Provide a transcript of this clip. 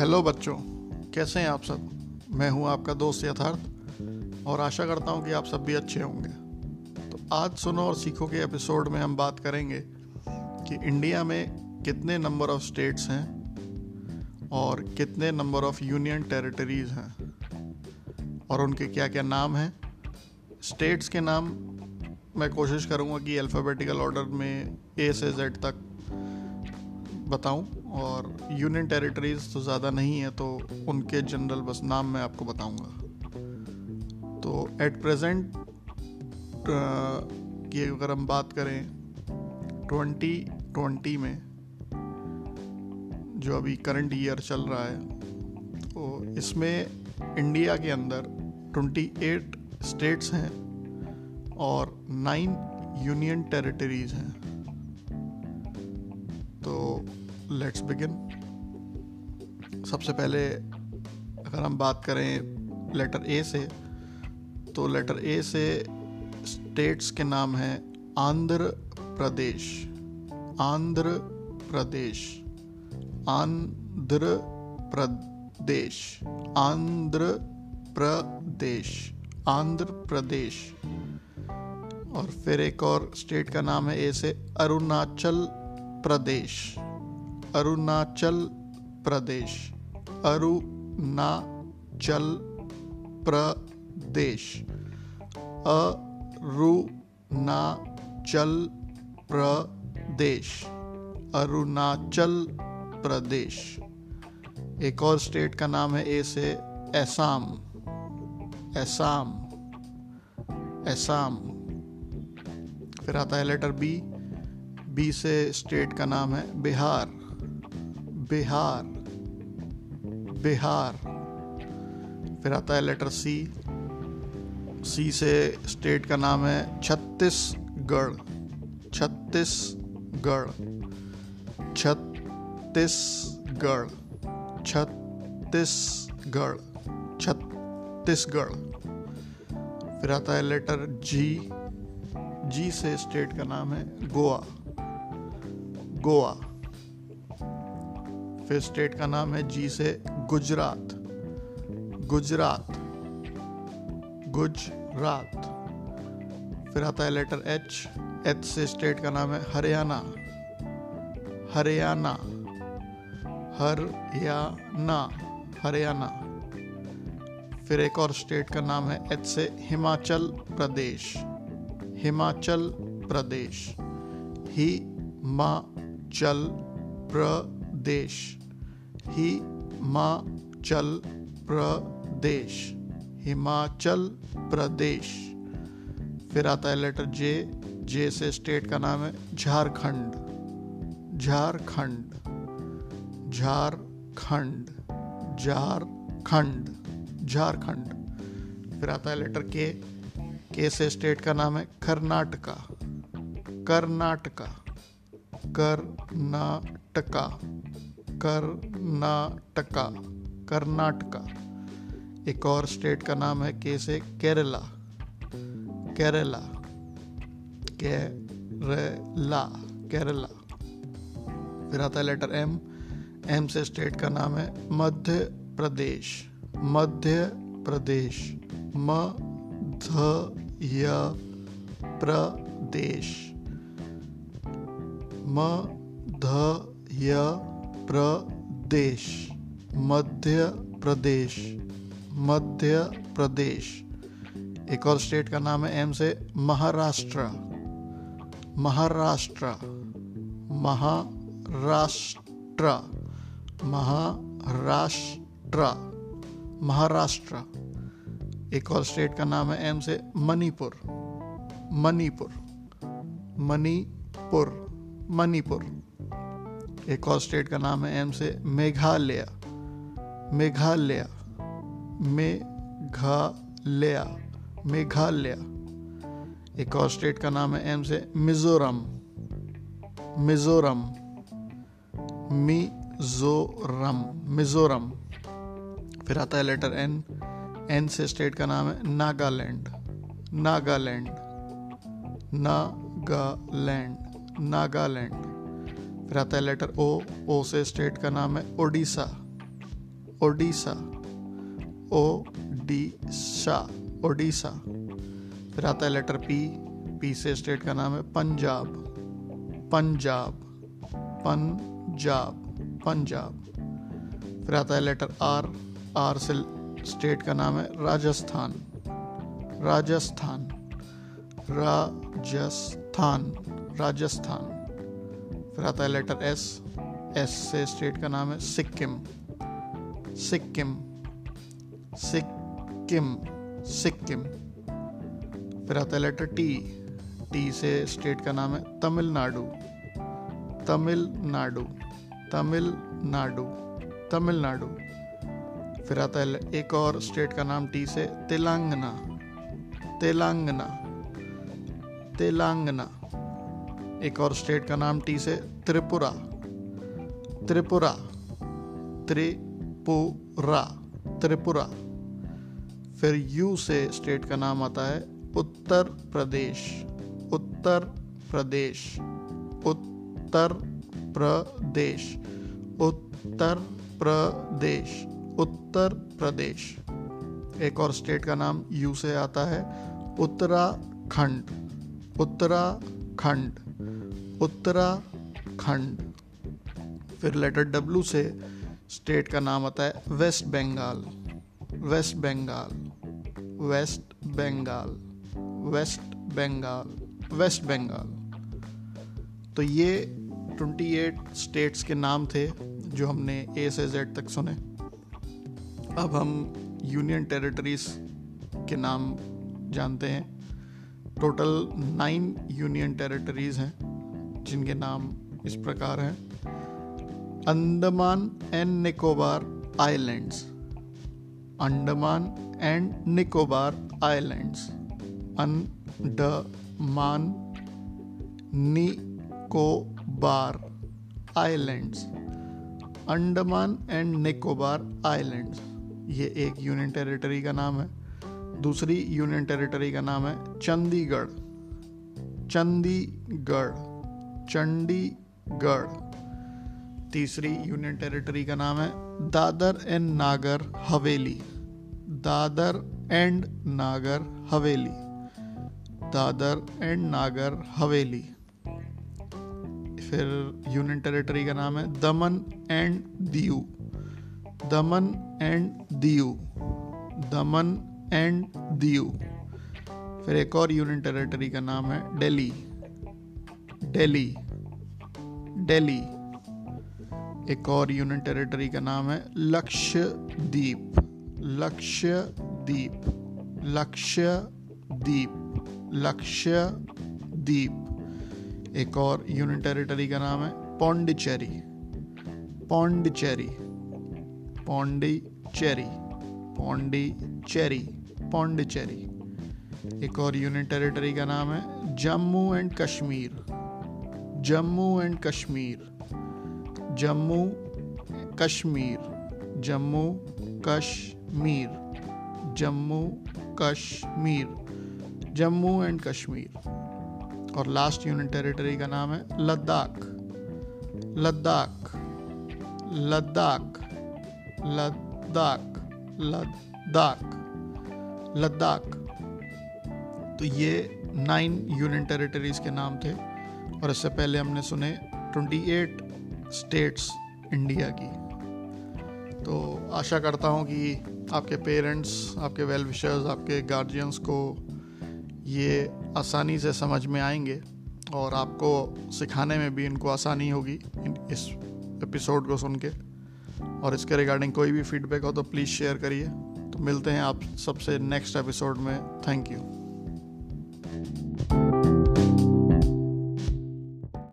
Hello बच्चों। कैसे हैं आप सब? मैं हूँ आपका दोस्त यथार्थ, और आशा करता हूँ कि आप सब भी अच्छे होंगे। तो आज सुनो और सीखो के एपिसोड में हम बात करेंगे कि इंडिया में कितने नंबर ऑफ़ स्टेट्स हैं और कितने नंबर ऑफ़ यूनियन टेरिटरीज हैं, और उनके क्या क्या नाम हैं। स्टेट्स के नाम मैं कोशिश करूँगा कि अल्फ़ाबेटिकल ऑर्डर में ए से जेड तक बताऊँ। और यूनियन टेरिटरीज तो ज़्यादा नहीं है तो उनके जनरल बस नाम मैं आपको बताऊँगा। तो एट प्रेजेंट की अगर हम बात करें 2020 में जो अभी करंट ईयर चल रहा है तो इसमें इंडिया के अंदर 28 स्टेट्स हैं और 9 यूनियन टेरिटरीज हैं। Let's begin. सबसे पहले अगर हम बात करें लेटर ए से तो लेटर ए से स्टेट्स के नाम हैं आंध्र प्रदेश। आंध्र प्रदेश। आंध्र प्रदेश। आंध्र प्रदेश। आंध्र प्रदेश। और फिर एक और स्टेट का नाम है ए से अरुणाचल प्रदेश। अरुणाचल प्रदेश। अरुणाचल प्रदेश। अरुणाचल प्रदेश। अरुणाचल प्रदेश। एक और स्टेट का नाम है, ए से असम असम असम फिर आता है लेटर बी। बी से स्टेट का नाम है, बिहार। बिहार बिहार। फिर आता है लेटर सी सी से स्टेट का नाम है छत्तीसगढ़ छत्तीसगढ़ छत्तीसगढ़ छत्तीसगढ़ छत्तीसगढ़। फिर आता है लेटर जी जी से स्टेट का नाम है गोवा गोवा। फिर स्टेट का नाम है जी से गुजरात। गुजरात। गुजरात। फिर आता है लेटर एच एच से स्टेट का नाम है हरियाणा। हरियाणा। हरियाणा। हरियाणा। फिर एक और स्टेट का नाम है एच से हिमाचल प्रदेश। हिमाचल प्रदेश। हिमाचल प्रदेश हिमाचल प्रदेश हिमाचल प्रदेश फिर आता है लेटर जे। जे से स्टेट का नाम है झारखंड। झारखंड। झारखंड। झारखंड। झारखंड। फिर आता है लेटर के। के से स्टेट का नाम है कर्नाटका। कर्नाटका। कर्नाटका। कर्नाटका कर्नाटका। एक और स्टेट का नाम है के से केरला। केरला केरला केरला। फिर आता है लेटर एम एम से स्टेट का नाम है मध्य प्रदेश। मध्य प्रदेश। म ध मध्य प्रदेश। मध्य प्रदेश मध्य प्रदेश मध्य प्रदेश एक और स्टेट का नाम है एम से महाराष्ट्र। महाराष्ट्र। महाराष्ट्र। महाराष्ट्र। महाराष्ट्र। एक और स्टेट का नाम है एम से मणिपुर। मणिपुर। मणिपुर। मणिपुर। एक और स्टेट का नाम है एम से मेघालय। मेघालय। मेघालय। मेघालय। एक और स्टेट का नाम है एम से मिजोरम। मिजोरम। मिजोरम। मिजोरम। फिर आता है लेटर एन एन से स्टेट का नाम है, नागालैंड। नागालैंड। नागालैंड। नागालैंड। फिर आता है लेटर ओ ओ से स्टेट का नाम है ओडिशा ओडिशा ओडिशा ओडिशा फिर आता है लेटर पी पी से स्टेट का नाम है पंजाब पंजाब पंजाब पंजाब फिर आता है लेटर आर आर से स्टेट का नाम है राजस्थान राजस्थान राजस्थान राजस्थान फिर आता है लेटर एस एस से स्टेट का नाम है सिक्किम। सिक्किम। सिक्किम। सिक्किम। फिर आता है लेटर टी टी से स्टेट का नाम है तमिलनाडु। तमिलनाडु। तमिलनाडु। तमिलनाडु। फिर आता है एक और स्टेट का नाम टी से तेलंगाना। तेलंगाना। तेलंगाना। एक और स्टेट का नाम टी से त्रिपुरा। त्रिपुरा। त्रिपुरा। त्रिपुरा। फिर यू से स्टेट का नाम आता है उत्तर प्रदेश। उत्तर प्रदेश। उत्तर प्रदेश। उत्तर प्रदेश। उत्तर प्रदेश। एक और स्टेट का नाम यू से आता है उत्तराखंड। उत्तराखंड। उत्तराखंड, फिर लेटर डब्ल्यू से स्टेट का नाम आता है West Bengal West Bengal West Bengal West Bengal West Bengal तो ये 28 स्टेट्स के नाम थे जो हमने ए से जेड तक सुने। अब हम यूनियन टेरिटरीज के नाम जानते हैं। टोटल नाइन यूनियन टेरिटरीज हैं। जिनके नाम इस प्रकार हैं। Andaman and Nicobar Islands. Andaman and Nicobar Islands. Andaman Nicobar Islands. Andaman and Nicobar Islands. ये एक यूनियन टेरिटरी का नाम है। दूसरी यूनियन टेरिटरी का नाम है चंडीगढ़। चंडीगढ़। चंडीगढ़, तीसरी यूनियन टेरिटरी का नाम है, Dadar and Nagar Haveli. Dadar and Nagar Haveli. Dadar and Nagar Haveli. फिर यूनियन टेरिटरी का नाम है, दमन and Diu Daman and Diu Daman and Diu फिर एक और यूनियन टेरिटरी का नाम है दिल्ली दिल्ली दिल्ली एक और यूनियन टेरिटरी का नाम है लक्षद्वीप लक्षद्वीप लक्षद्वीप लक्षद्वीप। एक और यूनियन टेरिटरी का नाम है पौंडिचेरी पौंडिचेरी, पौंडीचेरी पौंडीचेरी पौंडीचेरी। एक और यूनियन टेरिटरी का नाम है Jammu and Kashmir. Jammu and Kashmir. Jammu Kashmir. Jammu Kashmir. Jammu Kashmir. Jammu and Kashmir. और लास्ट यूनियन टेरिटरी का नाम है लद्दाख। लद्दाख। लद्दाख। लद्दाख। लद्दाख। लद्दाख। तो ये नाइन यूनियन टेरिटरीज के नाम थे। और इससे पहले हमने सुने 28 स्टेट्स इंडिया की। तो आशा करता हूँ कि आपके पेरेंट्स, आपके वेल विशर्स, आपके गार्जियंस को ये आसानी से समझ में आएँगे और आपको सिखाने में भी इनको आसानी होगी इस एपिसोड को सुन के। और इसके रिगार्डिंग कोई भी फीडबैक हो तो प्लीज़ शेयर करिए। तो मिलते हैं आप सबसे नेक्स्ट एपिसोड में। Thank you.